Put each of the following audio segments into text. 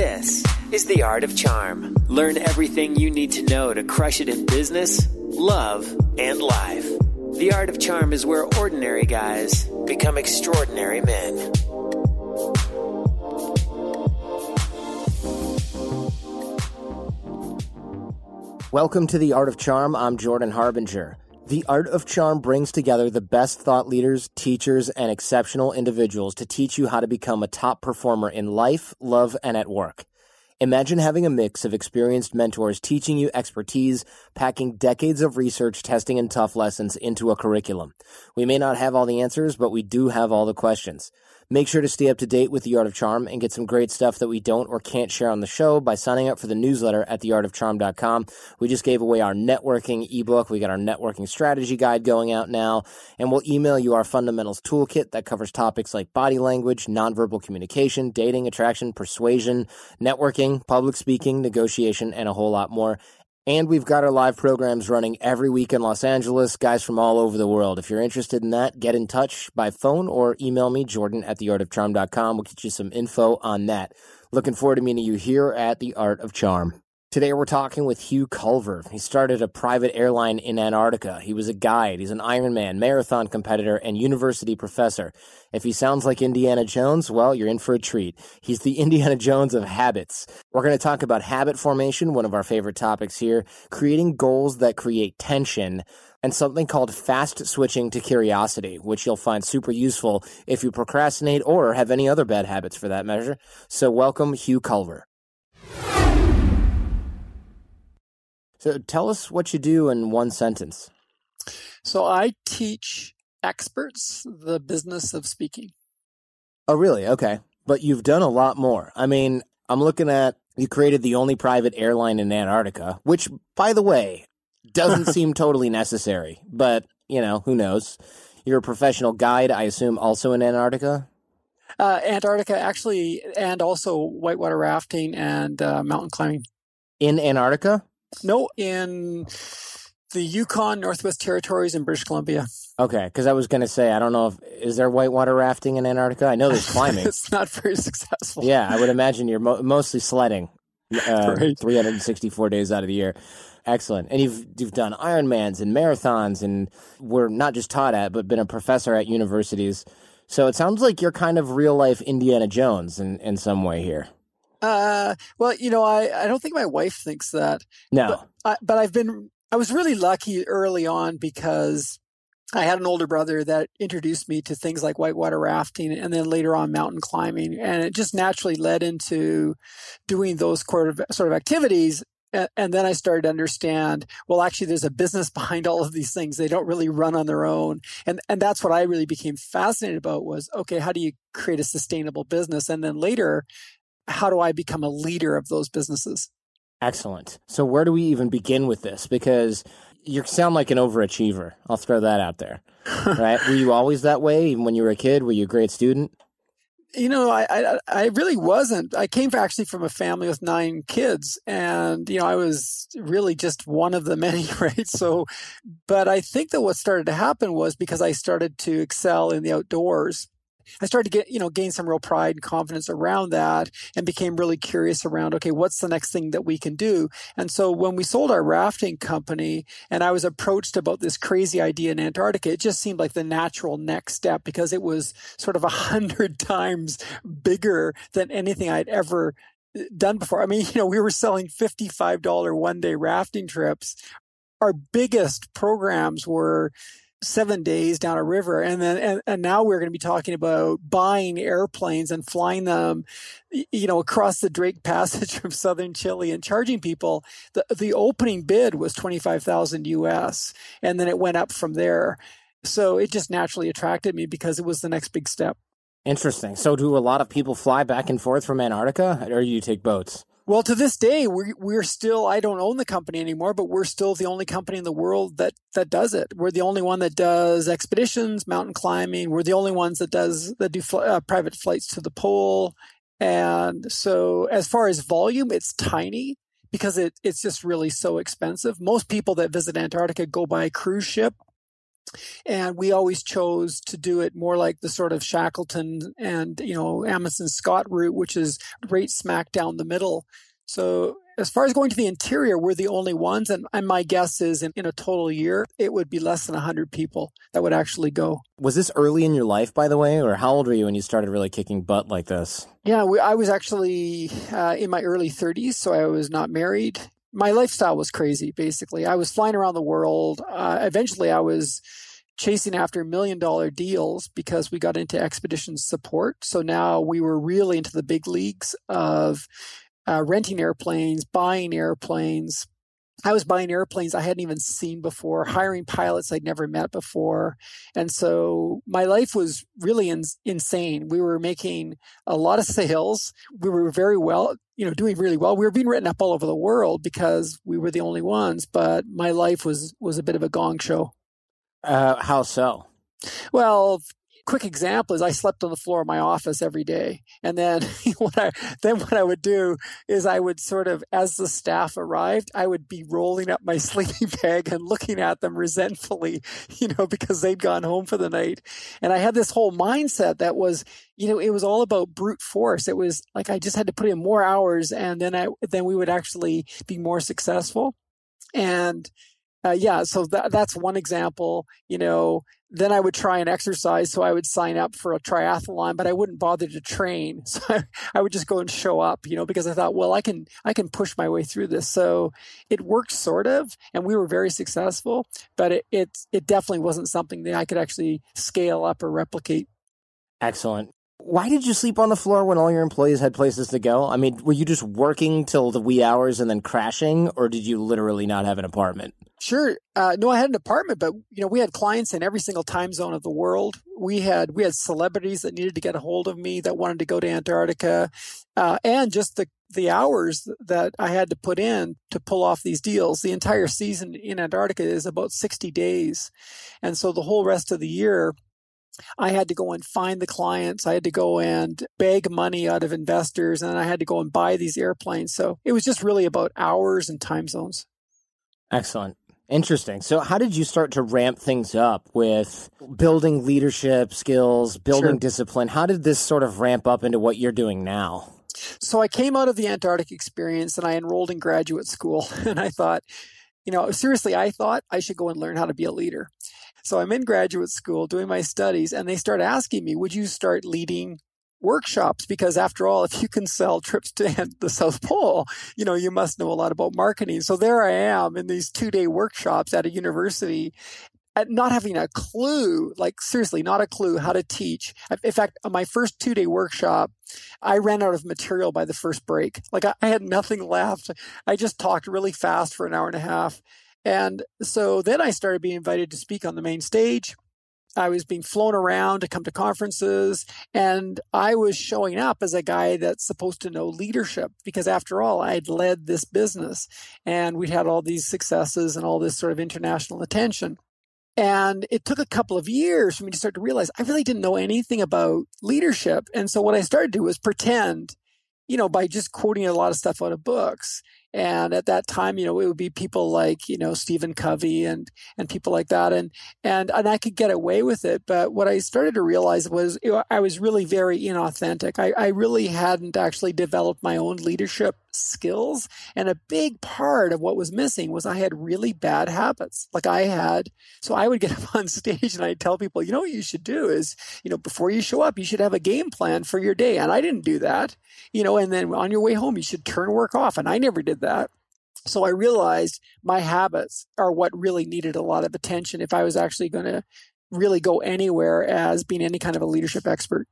This is The Art of Charm. Learn everything you need to know to crush it in business, love, and life. The Art of Charm is where ordinary guys become extraordinary men. Welcome to The Art of Charm. I'm Jordan Harbinger. The Art of Charm brings together the best thought leaders, teachers, and exceptional individuals to teach you how to become a top performer in life, love, and at work. Imagine having a mix of experienced mentors teaching you expertise, packing decades of research, testing, and tough lessons into a curriculum. We may not have all the answers, but we do have all the questions. Make sure to stay up to date with The Art of Charm and get some great stuff that we don't or can't share on the show by signing up for the newsletter at theartofcharm.com. We just gave away our networking ebook. We got our networking strategy guide going out now, and we'll email you our fundamentals toolkit that covers topics like body language, nonverbal communication, dating, attraction, persuasion, networking, public speaking, negotiation, and a whole lot more. And we've got our live programs running every week in Los Angeles, guys from all over the world. If you're interested in that, get in touch by phone or email me, Jordan at theartofcharm.com. We'll get you some info on that. Looking forward to meeting you here at The Art of Charm. Today we're talking with Hugh Culver. He started a private airline in Antarctica. He was a guide. He's an Ironman marathon competitor and university professor. If he sounds like Indiana Jones, well, you're in for a treat. He's the Indiana Jones of habits. We're going to talk about habit formation, one of our favorite topics here, creating goals that create tension, and something called fast switching to curiosity, which you'll find super useful if you procrastinate or have any other bad habits for that measure. So welcome Hugh Culver. So tell us what you do in one sentence. So I teach experts the business of speaking. Oh, really? Okay. But you've done a lot more. I mean, I'm looking at you created the only private airline in Antarctica, which, by the way, doesn't seem totally necessary, but, you know, who knows? You're a professional guide, I assume, also in Antarctica? Uh, Antarctica, actually, and also whitewater rafting and uh, mountain climbing. In Antarctica? No, in the Yukon, Northwest Territories, and British Columbia. Okay, because I was going to say, I don't know if is there whitewater rafting in Antarctica. I know there's climbing. it's not very successful. Yeah, I would imagine you're mo- mostly sledding, uh, Right. 364 days out of the year. Excellent, and you've you've done Ironmans and marathons, and we're not just taught at, but been a professor at universities. So it sounds like you're kind of real life Indiana Jones in in some way here. Uh, well, you know, I, I don't think my wife thinks that. No, But, I, but I've been, I was really lucky early on because I had an older brother that introduced me to things like whitewater rafting and then later on mountain climbing. And it just naturally led into doing those sort of, sort of activities. And then I started to understand, well, actually, there's a business behind all of these things. They don't really run on their own. And, and that's what I really became fascinated about was, okay, how do you create a sustainable business? And then later, how do I become a leader of those businesses? excellent. So where do we even begin with this? Because you sound like an overachiever. I'll throw that out there. right? Were you always that way? Even when you were a kid, were you a great student? you know, I, I I really wasn't. I came actually from a family with nine kids, and you know, I was really just one of the many, right? So, but I think that what started to happen was because I started to excel in the outdoors, I started to get, you know, gain some real pride and confidence around that and became really curious around, okay, what's the next thing that we can do? And so when we sold our rafting company and I was approached about this crazy idea in Antarctica, it just seemed like the natural next step because it was sort of a hundred times bigger than anything I'd ever uh, done before. I mean, you know, we were selling $55 one day rafting trips. Our biggest programs were seven days down a river. And then and, and now we're going to be talking about buying airplanes and flying them you know across the drake passage from southern chile and charging people. The the opening bid was 25000 us and then it went up from there. So it just naturally attracted me because it was the next big step. Interesting. So do a lot of people fly back and forth from antarctica or do you take boats well, to this day, we're, we're still, I don't own the company anymore, but we're still the only company in the world that, that does it. We're the only one that does expeditions, mountain climbing. We're the only ones that does, that do fl- uh, private flights to the pole. And so as far as volume, it's tiny because it, it's just really so expensive. Most people that visit Antarctica go by cruise ship and we always chose to do it more like the sort of Shackleton and you know Amundsen Scott route, which is right smack down the middle. So as far as going to the interior, we're the only ones, and, and my guess is in, in a total year, it would be less than hundred people that would actually go. Was this early in your life, by the way, or how old were you when you started really kicking butt like this? Yeah, we, I was actually uh, in my early 30s, so I was not married my lifestyle was crazy basically i was flying around the world uh, eventually i was chasing after million dollar deals because we got into expedition support so now we were really into the big leagues of uh, renting airplanes buying airplanes I was buying airplanes I hadn't even seen before, hiring pilots I'd never met before. And so my life was really in, insane. We were making a lot of sales. We were very well, you know, doing really well. We were being written up all over the world because we were the only ones, but my life was was a bit of a gong show. Uh, how so? Well, quick example is I slept on the floor of my office every day. And then what I then what I would do is I would sort of as the staff arrived, I would be rolling up my sleeping bag and looking at them resentfully, you know, because they'd gone home for the night. And I had this whole mindset that was, you know, it was all about brute force. It was like I just had to put in more hours and then I then we would actually be more successful. And uh, yeah, so that, that's one example. You know, then I would try and exercise. So I would sign up for a triathlon, but I wouldn't bother to train. So I, I, would just go and show up, you know, because I thought, well, I can, I can push my way through this. So it worked sort of, and we were very successful, but it, it, it definitely wasn't something that I could actually scale up or replicate. Excellent. Why did you sleep on the floor when all your employees had places to go? I mean, were you just working till the wee hours and then crashing, or did you literally not have an apartment? Sure. Uh, no, I had an apartment, but you know, we had clients in every single time zone of the world. We had we had celebrities that needed to get a hold of me that wanted to go to Antarctica, uh, and just the the hours that I had to put in to pull off these deals. The entire season in Antarctica is about sixty days, and so the whole rest of the year. I had to go and find the clients. I had to go and beg money out of investors and I had to go and buy these airplanes. So it was just really about hours and time zones. Excellent. Interesting. So, how did you start to ramp things up with building leadership skills, building sure. discipline? How did this sort of ramp up into what you're doing now? So, I came out of the Antarctic experience and I enrolled in graduate school. And I thought, you know, seriously, I thought I should go and learn how to be a leader. So, I'm in graduate school doing my studies, and they start asking me, Would you start leading workshops? Because after all if you can sell trips to the south pole you know you must know a lot about marketing. So there i am in these two day workshops at a university not having a clue like seriously not a clue how to teach. In fact my first two day workshop i ran out of material by the first break. Like I, I had nothing left. I just talked really fast for an hour and a half and so then i started being invited to speak on the main stage I was being flown around to come to conferences and I was showing up as a guy that's supposed to know leadership because after all, I'd led this business and we'd had all these successes and all this sort of international attention. And it took a couple of years for me to start to realize I really didn't know anything about leadership. And so what I started to do was pretend, you know, by just quoting a lot of stuff out of books. And at that time, you know, it would be people like, you know, Stephen Covey and, and people like that. And, and, and I could get away with it. But what I started to realize was you know, I was really very inauthentic. I, I really hadn't actually developed my own leadership skills. And a big part of what was missing was I had really bad habits. Like I had, so I would get up on stage and I'd tell people, you know what you should do is, you know, before you show up, you should have a game plan for your day. And I didn't do that, you know, and then on your way home, you should turn work off. And I never did that. So I realized my habits are what really needed a lot of attention if I was actually going to really go anywhere as being any kind of a leadership expert.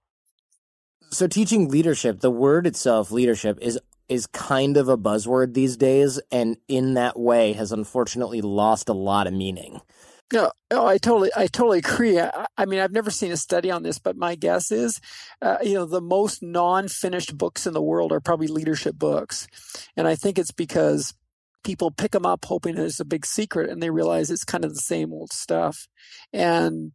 So teaching leadership, the word itself, leadership, is is kind of a buzzword these days, and in that way has unfortunately lost a lot of meaning. No, oh, I totally, I totally agree. I, I, mean, I've never seen a study on this, but my guess is, uh, you know, the most non-finished books in the world are probably leadership books, and I think it's because people pick them up hoping it's a big secret, and they realize it's kind of the same old stuff. And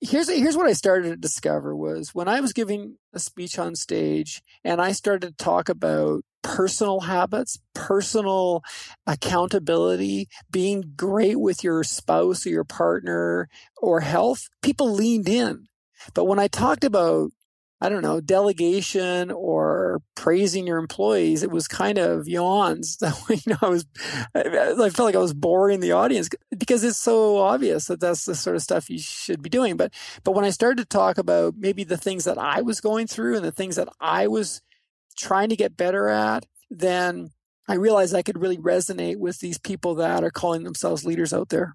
here's here's what I started to discover was when I was giving a speech on stage, and I started to talk about personal habits, personal accountability, being great with your spouse or your partner or health, people leaned in. But when I talked about, I don't know, delegation or praising your employees, it was kind of yawns. you know, I was, I felt like I was boring the audience because it's so obvious that that's the sort of stuff you should be doing. But, but when I started to talk about maybe the things that I was going through and the things that I was trying to get better at, then I realized I could really resonate with these people that are calling themselves leaders out there.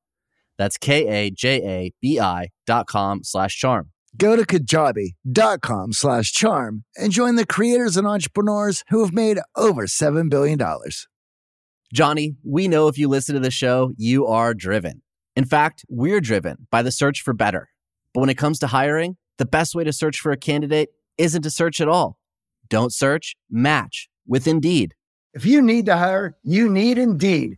That's K-A-J-A-B-I dot com slash charm. Go to kajabi.com slash charm and join the creators and entrepreneurs who have made over $7 billion. Johnny, we know if you listen to the show, you are driven. In fact, we're driven by the search for better. But when it comes to hiring, the best way to search for a candidate isn't to search at all. Don't search, match with Indeed. If you need to hire, you need Indeed.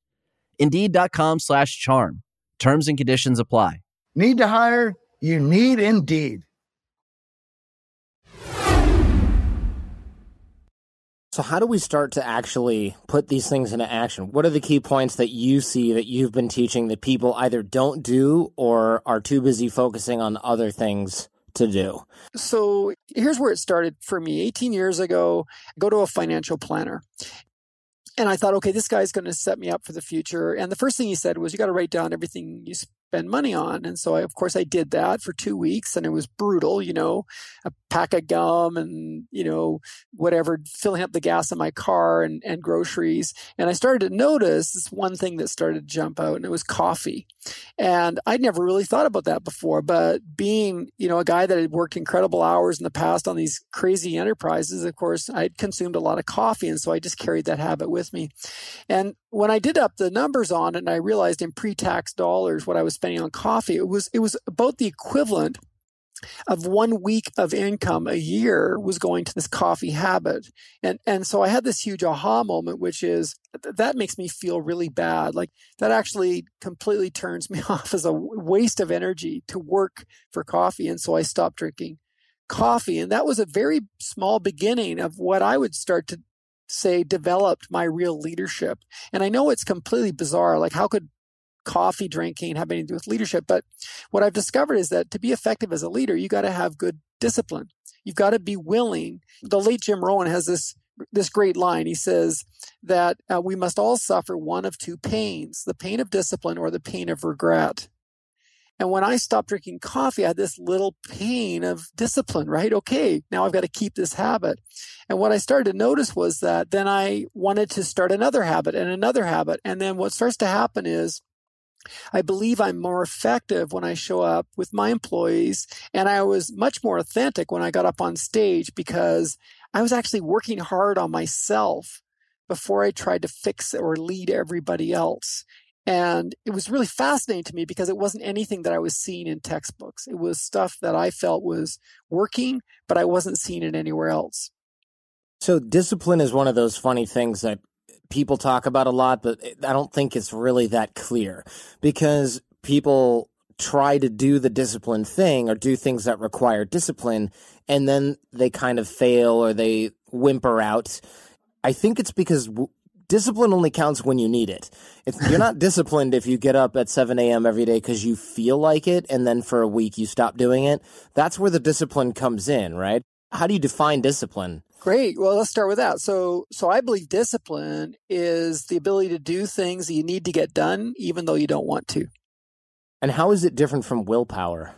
Indeed.com slash charm. Terms and conditions apply. Need to hire? You need Indeed. So, how do we start to actually put these things into action? What are the key points that you see that you've been teaching that people either don't do or are too busy focusing on other things to do? So, here's where it started for me 18 years ago. I go to a financial planner and I thought, okay, this guy's going to set me up for the future. And the first thing he said was, you got to write down everything you spend money on. And so I, of course, I did that for two weeks and it was brutal, you know, a pack of gum and, you know, whatever, filling up the gas in my car and, and groceries. And I started to notice this one thing that started to jump out and it was coffee. And I'd never really thought about that before, but being, you know, a guy that had worked incredible hours in the past on these crazy enterprises, of course, I'd consumed a lot of coffee. And so I just carried that habit with me. And when I did up the numbers on it and I realized in pre-tax dollars what I was spending on coffee, it was it was about the equivalent of one week of income a year was going to this coffee habit. And and so I had this huge aha moment which is that makes me feel really bad. Like that actually completely turns me off as a waste of energy to work for coffee and so I stopped drinking coffee and that was a very small beginning of what I would start to say developed my real leadership. And I know it's completely bizarre. Like, how could coffee drinking have anything to do with leadership? But what I've discovered is that to be effective as a leader, you got to have good discipline. You've got to be willing. The late Jim Rohn has this this great line. He says that uh, we must all suffer one of two pains: the pain of discipline or the pain of regret. And when I stopped drinking coffee, I had this little pain of discipline, right? Okay, now I've got to keep this habit. And what I started to notice was that then I wanted to start another habit and another habit. And then what starts to happen is I believe I'm more effective when I show up with my employees. And I was much more authentic when I got up on stage because I was actually working hard on myself before I tried to fix or lead everybody else. And it was really fascinating to me because it wasn't anything that I was seeing in textbooks. It was stuff that I felt was working, but I wasn't seeing it anywhere else. So, discipline is one of those funny things that people talk about a lot, but I don't think it's really that clear because people try to do the discipline thing or do things that require discipline and then they kind of fail or they whimper out. I think it's because discipline only counts when you need it. If you're not disciplined if you get up at 7 a.m. every day because you feel like it and then for a week you stop doing it, that's where the discipline comes in, right? How do you define discipline? Great. Well, let's start with that. So, so I believe discipline is the ability to do things that you need to get done, even though you don't want to. And how is it different from willpower?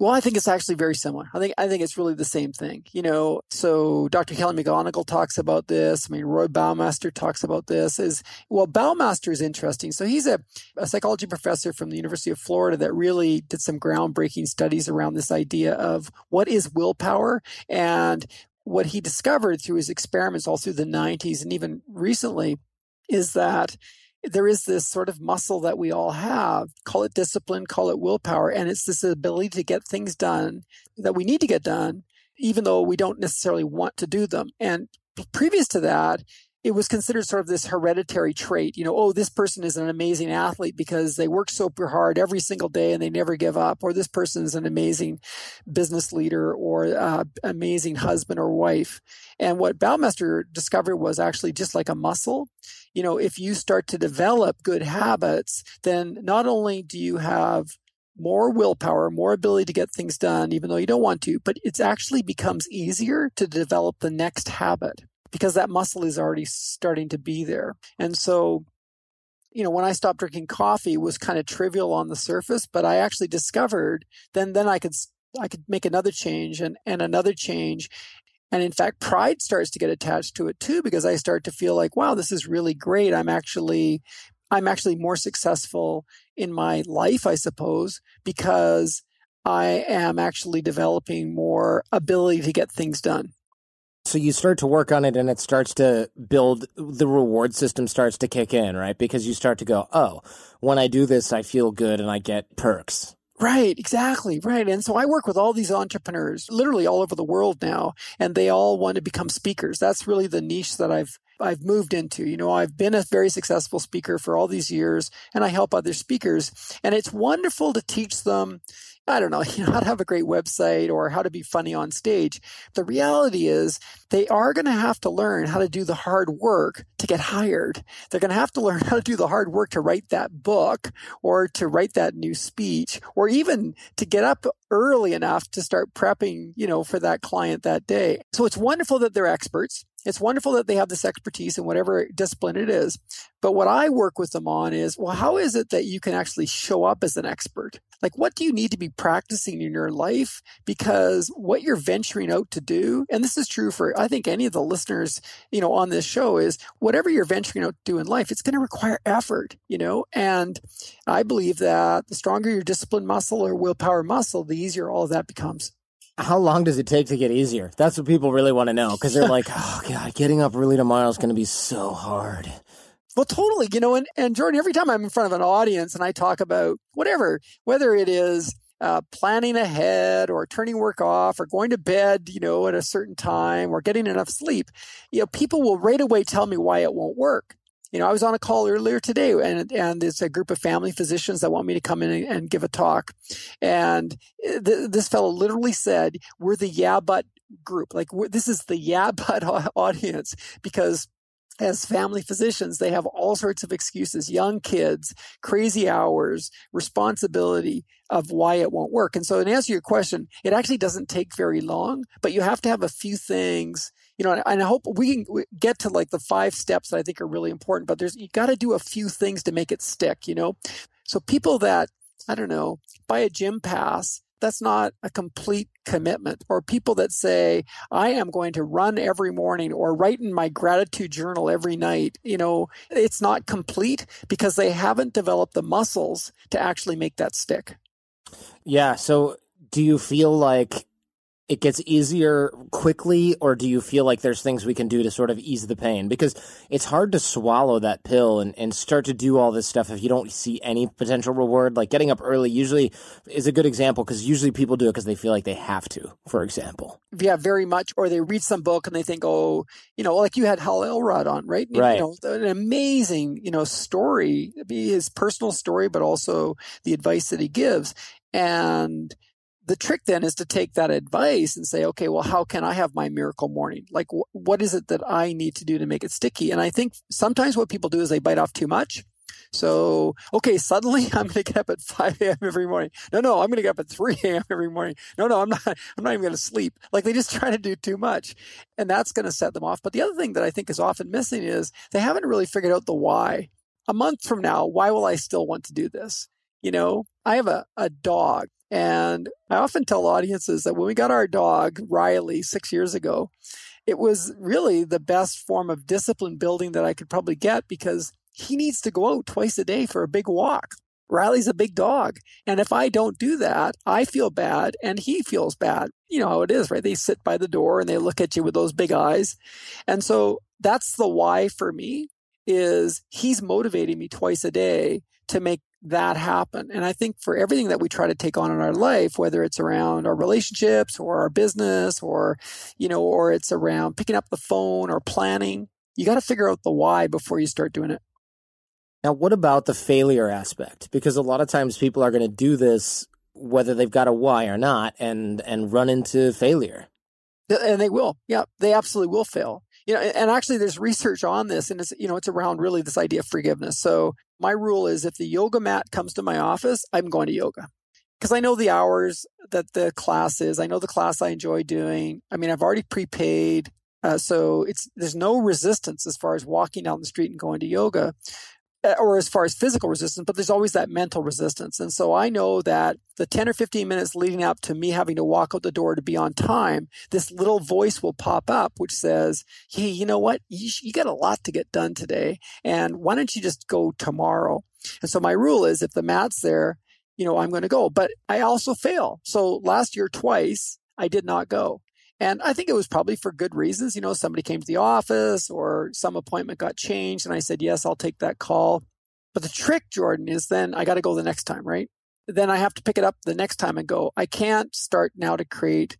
Well, I think it's actually very similar. I think I think it's really the same thing. You know, so Dr. Kelly McGonigal talks about this. I mean, Roy Baumeister talks about this. Is well, Baumeister is interesting. So he's a, a psychology professor from the University of Florida that really did some groundbreaking studies around this idea of what is willpower and what he discovered through his experiments all through the 90s and even recently is that there is this sort of muscle that we all have. Call it discipline, call it willpower. And it's this ability to get things done that we need to get done, even though we don't necessarily want to do them. And previous to that, it was considered sort of this hereditary trait. You know, oh, this person is an amazing athlete because they work super hard every single day and they never give up. Or this person is an amazing business leader or uh, amazing husband or wife. And what Baumeister discovered was actually just like a muscle. You know, if you start to develop good habits, then not only do you have more willpower, more ability to get things done, even though you don't want to, but it actually becomes easier to develop the next habit because that muscle is already starting to be there. And so, you know, when I stopped drinking coffee was kind of trivial on the surface, but I actually discovered then then I could I could make another change and, and another change. And in fact, pride starts to get attached to it too, because I start to feel like, wow, this is really great. I'm actually, I'm actually more successful in my life, I suppose, because I am actually developing more ability to get things done. So you start to work on it and it starts to build, the reward system starts to kick in, right? Because you start to go, oh, when I do this, I feel good and I get perks. Right, exactly, right. And so I work with all these entrepreneurs literally all over the world now, and they all want to become speakers. That's really the niche that I've I've moved into. You know, I've been a very successful speaker for all these years and I help other speakers. And it's wonderful to teach them I don't know, you know, how to have a great website or how to be funny on stage. The reality is they are going to have to learn how to do the hard work to get hired. They're going to have to learn how to do the hard work to write that book or to write that new speech or even to get up early enough to start prepping, you know, for that client that day. So it's wonderful that they're experts. It's wonderful that they have this expertise in whatever discipline it is. But what I work with them on is, well, how is it that you can actually show up as an expert? Like, what do you need to be practicing in your life? Because what you're venturing out to do, and this is true for, I think, any of the listeners, you know, on this show is whatever you're venturing out to do in life, it's going to require effort, you know? And I believe that the stronger your discipline muscle or willpower muscle, the easier all of that becomes how long does it take to get easier? That's what people really want to know because they're like, oh god, getting up early tomorrow is going to be so hard. Well, totally. You know, and, and Jordan, every time I'm in front of an audience and I talk about whatever, whether it is uh, planning ahead or turning work off or going to bed, you know, at a certain time or getting enough sleep, you know, people will right away tell me why it won't work. You know, I was on a call earlier today and, and it's a group of family physicians that want me to come in and, give a talk. And eh, th- this fellow literally said, we're the yeah, but group. Like this is the yeah, but audience because as family physicians, they have all sorts of excuses, young kids, crazy hours, responsibility of why it won't work. And so, in answer to your question, it actually doesn't take very long, but you have to have a few things you know, and I hope we can get to like the five steps that I think are really important, but there's, you got to do a few things to make it stick, you know? So people that, I don't know, buy a gym pass, that's not a complete commitment. Or people that say, I am going to run every morning or write in my gratitude journal every night, you know, it's not complete because they haven't developed the muscles to actually make that stick. Yeah. So do you feel like it gets easier quickly, or do you feel like there's things we can do to sort of ease the pain? Because it's hard to swallow that pill and, and start to do all this stuff if you don't see any potential reward. Like getting up early usually is a good example because usually people do it because they feel like they have to, for example. Yeah, very much. Or they read some book and they think, oh, you know, like you had Hal Elrod on, right? Right. You know, an amazing, you know, story, be his personal story, but also the advice that he gives. And the trick then is to take that advice and say, okay, well, how can I have my miracle morning? Like, wh- what is it that I need to do to make it sticky? And I think sometimes what people do is they bite off too much. So, okay, suddenly I'm going to get up at 5 a.m. every morning. No, no, I'm going to get up at 3 a.m. every morning. No, no, I'm not, I'm not even going to sleep. Like they just try to do too much and that's going to set them off. But the other thing that I think is often missing is they haven't really figured out the why. A month from now, why will I still want to do this? You know, I have a, a dog and I often tell audiences that when we got our dog, Riley, six years ago, it was really the best form of discipline building that I could probably get because he needs to go out twice a day for a big walk. Riley's a big dog. And if I don't do that, I feel bad and he feels bad. You know how it is, right? They sit by the door and they look at you with those big eyes. And so that's the why for me is he's motivating me twice a day to make that happen. And I think for everything that we try to take on in our life, whether it's around our relationships or our business or, you know, or it's around picking up the phone or planning, you got to figure out the why before you start doing it. Now, what about the failure aspect? Because a lot of times people are going to do this whether they've got a why or not and and run into failure. And they will. Yeah, they absolutely will fail you know and actually there's research on this and it's you know it's around really this idea of forgiveness so my rule is if the yoga mat comes to my office, I'm going to yoga because I know the hours that the class is. I know the class I enjoy doing. I mean, I've already prepaid. Uh, so it's, there's no resistance as far as walking down the street and going to yoga. Uh, or as far as physical resistance, but there's always that mental resistance. And so I know that the 10 or 15 minutes leading up to me having to walk out the door to be on time, this little voice will pop up, which says, Hey, you know what? You, you got a lot to get done today. And why don't you just go tomorrow? And so my rule is if the mat's there, you know, I'm going to go, but I also fail. So last year, twice, I did not go. And I think it was probably for good reasons. You know, somebody came to the office or some appointment got changed. And I said, yes, I'll take that call. But the trick, Jordan, is then I got to go the next time, right? Then I have to pick it up the next time and go. I can't start now to create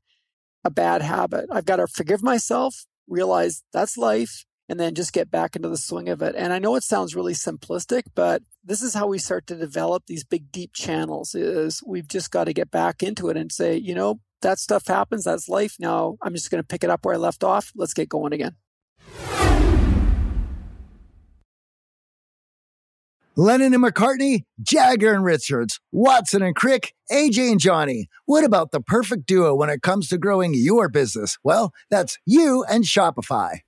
a bad habit. I've got to forgive myself, realize that's life. And then just get back into the swing of it. And I know it sounds really simplistic, but this is how we start to develop these big deep channels is we've just got to get back into it and say, you know, that stuff happens, that's life. Now I'm just going to pick it up where I left off. Let's get going again. Lennon and McCartney, Jagger and Richards, Watson and Crick, AJ and Johnny. What about the perfect duo when it comes to growing your business? Well, that's you and Shopify.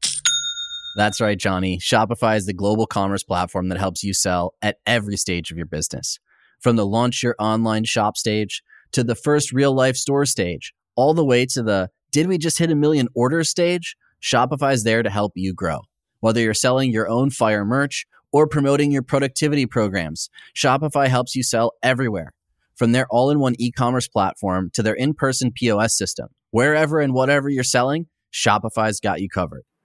That's right, Johnny. Shopify is the global commerce platform that helps you sell at every stage of your business. From the launch your online shop stage to the first real life store stage, all the way to the did we just hit a million orders stage? Shopify is there to help you grow. Whether you're selling your own fire merch or promoting your productivity programs, Shopify helps you sell everywhere. From their all in one e commerce platform to their in person POS system, wherever and whatever you're selling, Shopify's got you covered.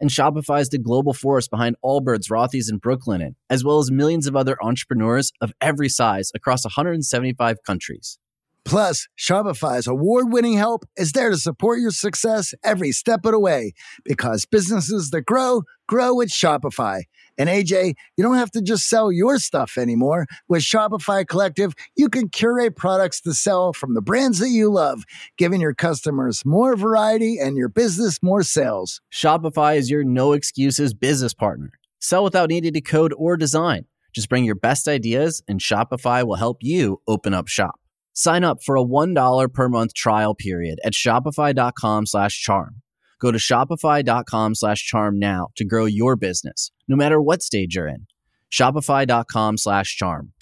and Shopify is the global force behind Allbirds, Rothy's, and Brooklinen, as well as millions of other entrepreneurs of every size across 175 countries. Plus, Shopify's award winning help is there to support your success every step of the way because businesses that grow, grow with Shopify. And AJ, you don't have to just sell your stuff anymore. With Shopify Collective, you can curate products to sell from the brands that you love, giving your customers more variety and your business more sales. Shopify is your no excuses business partner. Sell without needing to code or design. Just bring your best ideas, and Shopify will help you open up shop. Sign up for a $1 per month trial period at shopify.com slash charm. Go to shopify.com slash charm now to grow your business, no matter what stage you're in. Shopify.com slash charm.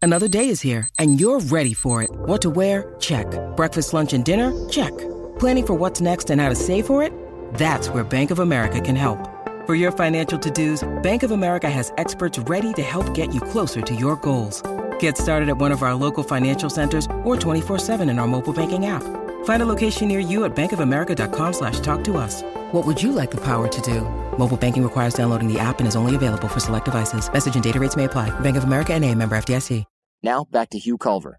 Another day is here and you're ready for it. What to wear? Check. Breakfast, lunch, and dinner? Check. Planning for what's next and how to save for it? That's where Bank of America can help. For your financial to-dos, Bank of America has experts ready to help get you closer to your goals. Get started at one of our local financial centers or 24-7 in our mobile banking app. Find a location near you at bankofamerica.com slash talk to us. What would you like the power to do? Mobile banking requires downloading the app and is only available for select devices. Message and data rates may apply. Bank of America and a member FDIC. Now back to Hugh Culver.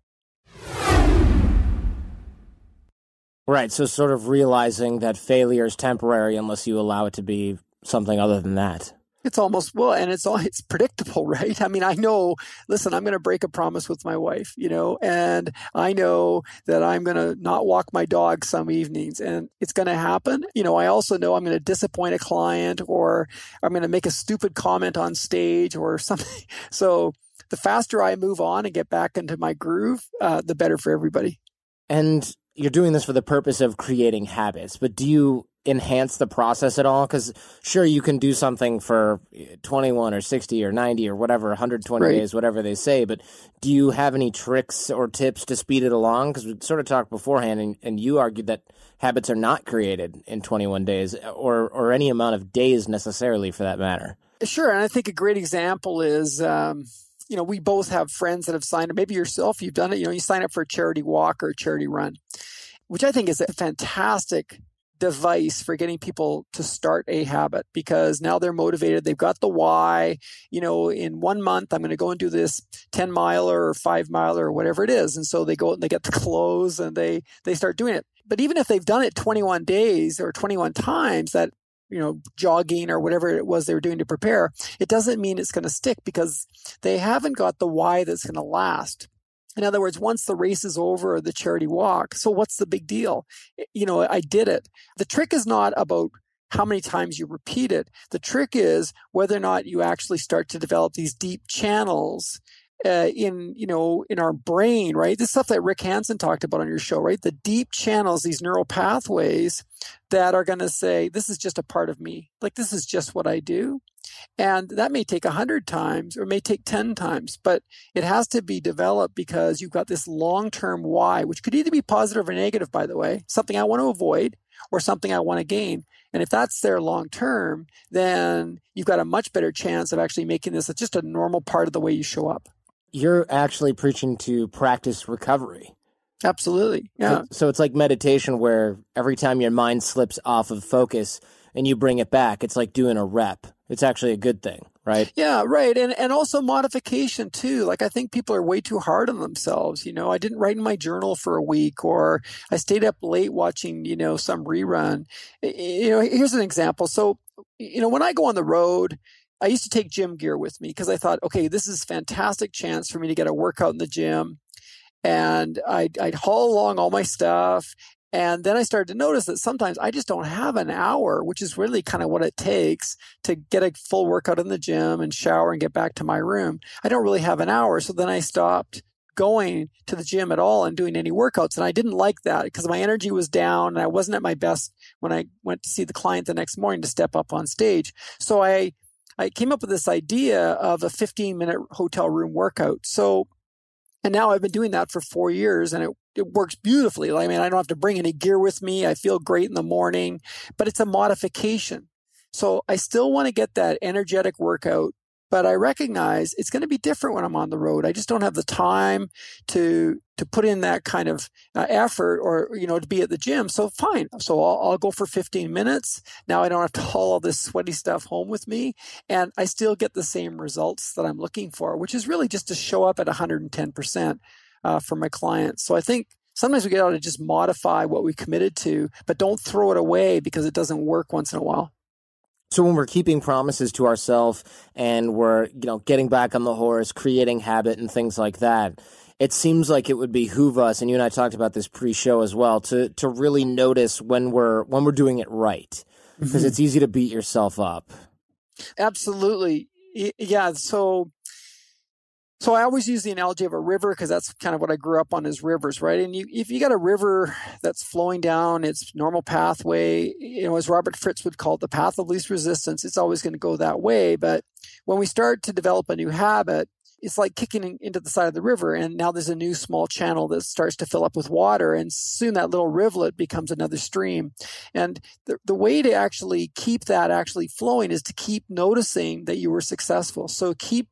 Right, so sort of realizing that failure is temporary unless you allow it to be something other than that. It's almost well, and it's all it's predictable, right? I mean, I know. Listen, I'm going to break a promise with my wife, you know, and I know that I'm going to not walk my dog some evenings, and it's going to happen. You know, I also know I'm going to disappoint a client, or I'm going to make a stupid comment on stage, or something. So the faster I move on and get back into my groove, uh, the better for everybody. And you're doing this for the purpose of creating habits, but do you enhance the process at all? Because sure, you can do something for 21 or 60 or 90 or whatever, 120 right. days, whatever they say. But do you have any tricks or tips to speed it along? Because we sort of talked beforehand, and, and you argued that habits are not created in 21 days or, or any amount of days necessarily for that matter. Sure. And I think a great example is. Um, you know, we both have friends that have signed up. Maybe yourself, you've done it. You know, you sign up for a charity walk or a charity run, which I think is a fantastic device for getting people to start a habit because now they're motivated. They've got the why. You know, in one month, I'm going to go and do this 10 miler or five miler or whatever it is. And so they go out and they get the clothes and they, they start doing it. But even if they've done it 21 days or 21 times, that you know, jogging or whatever it was they were doing to prepare, it doesn't mean it's going to stick because they haven't got the why that's going to last. In other words, once the race is over or the charity walk, so what's the big deal? You know, I did it. The trick is not about how many times you repeat it. The trick is whether or not you actually start to develop these deep channels uh, in you know in our brain, right? This stuff that Rick Hanson talked about on your show, right? The deep channels, these neural pathways that are going to say, "This is just a part of me. Like this is just what I do." And that may take a hundred times or may take 10 times, but it has to be developed because you've got this long term why, which could either be positive or negative, by the way, something I want to avoid, or something I want to gain. And if that's there long term, then you've got a much better chance of actually making this just a normal part of the way you show up. You're actually preaching to practice recovery. Absolutely. Yeah. So it's like meditation where every time your mind slips off of focus and you bring it back, it's like doing a rep. It's actually a good thing, right? Yeah, right. And and also modification too. Like I think people are way too hard on themselves, you know. I didn't write in my journal for a week or I stayed up late watching, you know, some rerun. You know, here's an example. So, you know, when I go on the road, I used to take gym gear with me because I thought, okay, this is a fantastic chance for me to get a workout in the gym and I'd, I'd haul along all my stuff. And then I started to notice that sometimes I just don't have an hour, which is really kind of what it takes to get a full workout in the gym and shower and get back to my room. I don't really have an hour. So then I stopped going to the gym at all and doing any workouts. And I didn't like that because my energy was down and I wasn't at my best when I went to see the client the next morning to step up on stage. So I, I came up with this idea of a 15 minute hotel room workout. So and now I've been doing that for four years and it, it works beautifully. I mean, I don't have to bring any gear with me. I feel great in the morning, but it's a modification. So I still want to get that energetic workout but I recognize it's going to be different when I'm on the road. I just don't have the time to to put in that kind of uh, effort or you know to be at the gym. So fine. So I'll, I'll, go for 15 minutes. Now I don't have to haul all this sweaty stuff home with me, and I still get the same results that I'm looking for, which is really just to show up at 110 percent uh, for my clients. So I think. Sometimes we get out to just modify what we committed to, but don't throw it away because it doesn't work once in a while. So when we're keeping promises to ourselves and we're, you know, getting back on the horse, creating habit and things like that, it seems like it would behoove us, and you and I talked about this pre-show as well, to to really notice when we're when we're doing it right, because mm-hmm. it's easy to beat yourself up. Absolutely, yeah. So so I always use the analogy of a river because that's kind of what I grew up on is rivers, right? And you, if you got a river that's flowing down its normal pathway, you know, as Robert Fritz would call it, the path of least resistance, it's always going to go that way. But when we start to develop a new habit, it's like kicking into the side of the river and now there's a new small channel that starts to fill up with water and soon that little rivulet becomes another stream and the, the way to actually keep that actually flowing is to keep noticing that you were successful so keep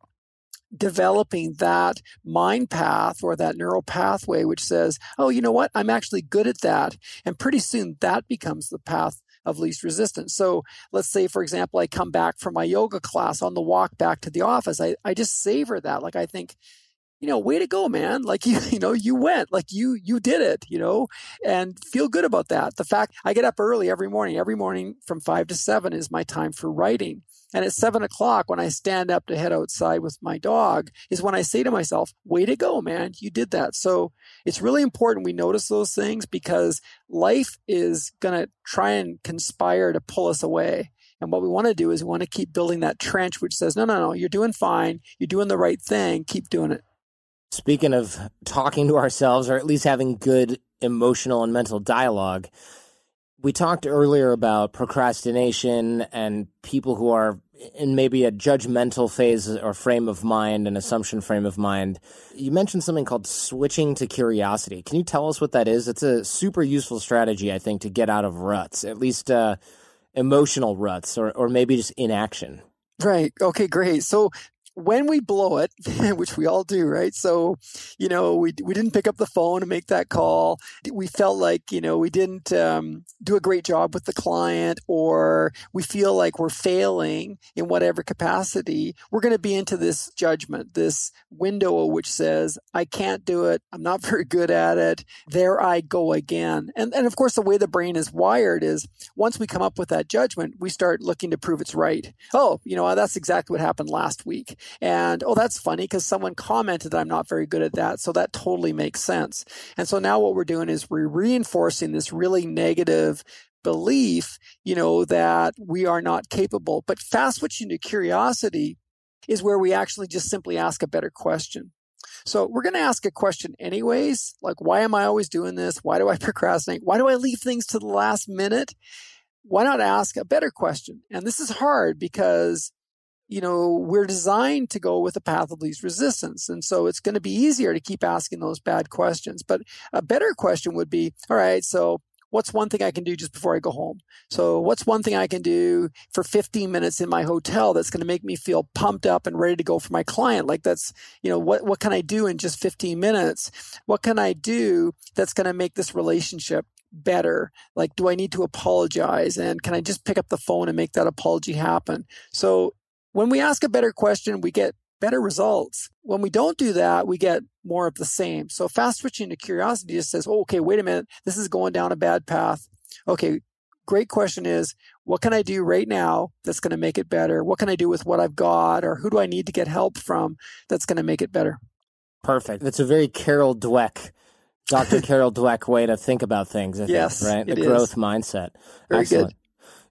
developing that mind path or that neural pathway which says, oh, you know what? I'm actually good at that. And pretty soon that becomes the path of least resistance. So let's say, for example, I come back from my yoga class on the walk back to the office. I, I just savor that. Like I think, you know, way to go, man. Like you, you know, you went, like you, you did it, you know, and feel good about that. The fact I get up early every morning, every morning from five to seven is my time for writing. And at seven o'clock, when I stand up to head outside with my dog, is when I say to myself, way to go, man. You did that. So it's really important we notice those things because life is going to try and conspire to pull us away. And what we want to do is we want to keep building that trench which says, no, no, no, you're doing fine. You're doing the right thing. Keep doing it. Speaking of talking to ourselves or at least having good emotional and mental dialogue, we talked earlier about procrastination and people who are in maybe a judgmental phase or frame of mind, an assumption frame of mind. You mentioned something called switching to curiosity. Can you tell us what that is? It's a super useful strategy, I think, to get out of ruts, at least uh, emotional ruts, or or maybe just inaction. Right. Okay, great. So when we blow it, which we all do, right? So, you know, we we didn't pick up the phone to make that call. We felt like you know we didn't um, do a great job with the client, or we feel like we're failing in whatever capacity. We're going to be into this judgment, this window which says, "I can't do it. I'm not very good at it. There I go again." And and of course, the way the brain is wired is once we come up with that judgment, we start looking to prove it's right. Oh, you know, that's exactly what happened last week and, oh, that's funny because someone commented I'm not very good at that. So that totally makes sense. And so now what we're doing is we're reinforcing this really negative belief, you know, that we are not capable. But fast switching to curiosity is where we actually just simply ask a better question. So we're going to ask a question anyways, like, why am I always doing this? Why do I procrastinate? Why do I leave things to the last minute? Why not ask a better question? And this is hard because you know, we're designed to go with the path of least resistance. And so it's going to be easier to keep asking those bad questions. But a better question would be, all right, so what's one thing I can do just before I go home? So what's one thing I can do for 15 minutes in my hotel that's going to make me feel pumped up and ready to go for my client? Like that's, you know, what, what can I do in just 15 minutes? What can I do that's going to make this relationship better? Like, do I need to apologize? And can I just pick up the phone and make that apology happen? So when we ask a better question, we get better results. When we don't do that, we get more of the same. So fast switching to curiosity just says, oh, okay, wait a minute. This is going down a bad path. Okay. Great question is, what can I do right now that's going to make it better? What can I do with what I've got? Or who do I need to get help from that's going to make it better? Perfect. That's a very Carol Dweck, Dr. Carol Dweck way to think about things. I yes. Think, right? The growth is. mindset. Very Excellent. good.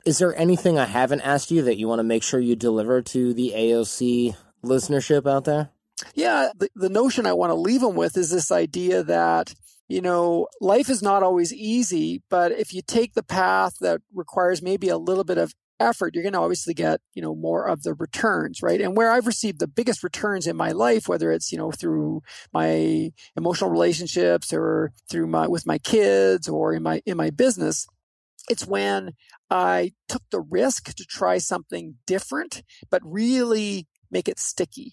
Is there anything I haven't asked you that you want to make sure you deliver to the AOC listenership out there? Yeah, the, the notion I want to leave them with is this idea that, you know, life is not always easy, but if you take the path that requires maybe a little bit of effort, you're going to obviously get, you know, more of the returns, right? And where I've received the biggest returns in my life, whether it's, you know, through my emotional relationships or through my, with my kids or in my, in my business, it's when I took the risk to try something different, but really make it sticky.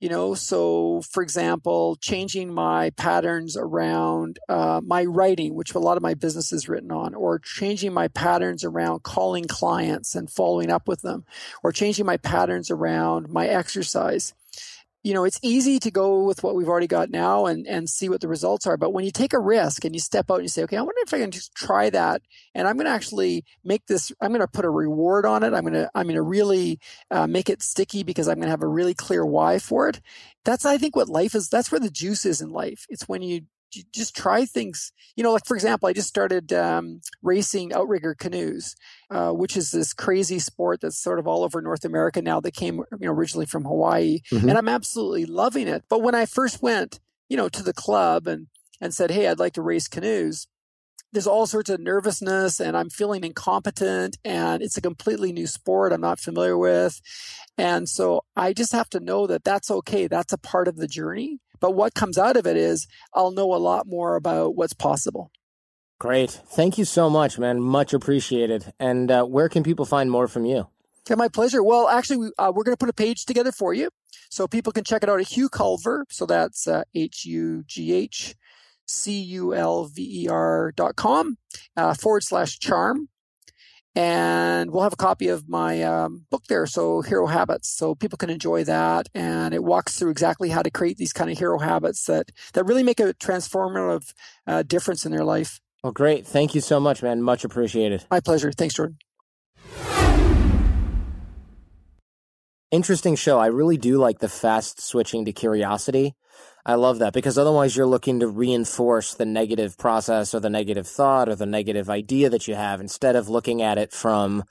You know, so for example, changing my patterns around uh, my writing, which a lot of my business is written on, or changing my patterns around calling clients and following up with them, or changing my patterns around my exercise you know, it's easy to go with what we've already got now and, and see what the results are. But when you take a risk and you step out and you say, okay, I wonder if I can just try that and I'm going to actually make this, I'm going to put a reward on it. I'm going to, I'm going to really uh, make it sticky because I'm going to have a really clear why for it. That's, I think what life is. That's where the juice is in life. It's when you you just try things. You know, like for example, I just started um, racing outrigger canoes, uh, which is this crazy sport that's sort of all over North America now. That came, you know, originally from Hawaii, mm-hmm. and I'm absolutely loving it. But when I first went, you know, to the club and and said, "Hey, I'd like to race canoes," there's all sorts of nervousness and I'm feeling incompetent and it's a completely new sport I'm not familiar with. And so I just have to know that that's okay. That's a part of the journey. But what comes out of it is I'll know a lot more about what's possible. Great. Thank you so much, man. Much appreciated. And uh, where can people find more from you? Yeah, my pleasure. Well, actually, we, uh, we're going to put a page together for you. So people can check it out at Hugh Culver. So that's uh, H U G H C U L V E R dot com uh, forward slash charm and we'll have a copy of my um, book there so hero habits so people can enjoy that. And it walks through exactly how to create these kind of hero habits that that really make a transformative uh, difference in their life. Well great. Thank you so much man. Much appreciated. My pleasure. Thanks jordan. Interesting show. I really do like the fast switching to curiosity I love that because otherwise you're looking to reinforce the negative process or the negative thought or the negative idea that you have instead of looking at it from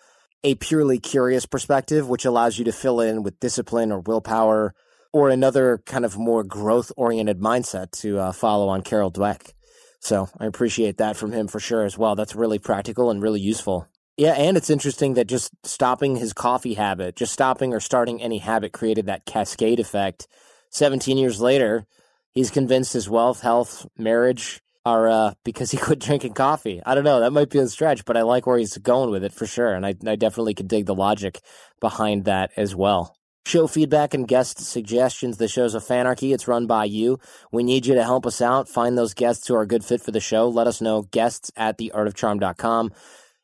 a purely curious perspective, which allows you to fill in with discipline or willpower or another kind of more growth oriented mindset to uh, follow on Carol Dweck. So I appreciate that from him for sure as well. That's really practical and really useful. Yeah, and it's interesting that just stopping his coffee habit, just stopping or starting any habit created that cascade effect. 17 years later, he's convinced his wealth, health, marriage are uh, because he quit drinking coffee. I don't know. That might be a stretch, but I like where he's going with it for sure. And I, I definitely could dig the logic behind that as well. Show feedback and guest suggestions. The show's a fanarchy. It's run by you. We need you to help us out. Find those guests who are a good fit for the show. Let us know. Guests at theartofcharm.com.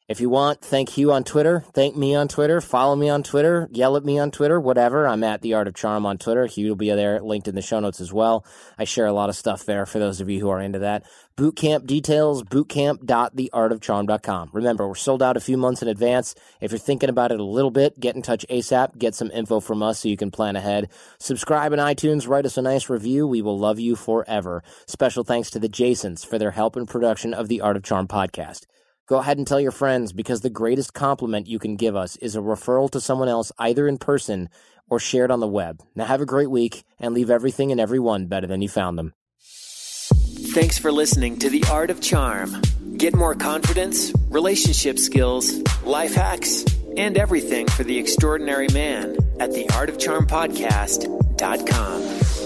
If you want, thank Hugh on Twitter. Thank me on Twitter. Follow me on Twitter. Yell at me on Twitter. Whatever. I'm at the Art of Charm on Twitter. Hugh will be there, linked in the show notes as well. I share a lot of stuff there for those of you who are into that. Bootcamp details, bootcamp.theartofcharm.com. Remember, we're sold out a few months in advance. If you're thinking about it a little bit, get in touch ASAP. Get some info from us so you can plan ahead. Subscribe in iTunes. Write us a nice review. We will love you forever. Special thanks to the Jasons for their help in production of the Art of Charm podcast. Go ahead and tell your friends because the greatest compliment you can give us is a referral to someone else either in person or shared on the web. Now have a great week and leave everything and everyone better than you found them. Thanks for listening to The Art of Charm. Get more confidence, relationship skills, life hacks, and everything for the extraordinary man at theartofcharmpodcast.com.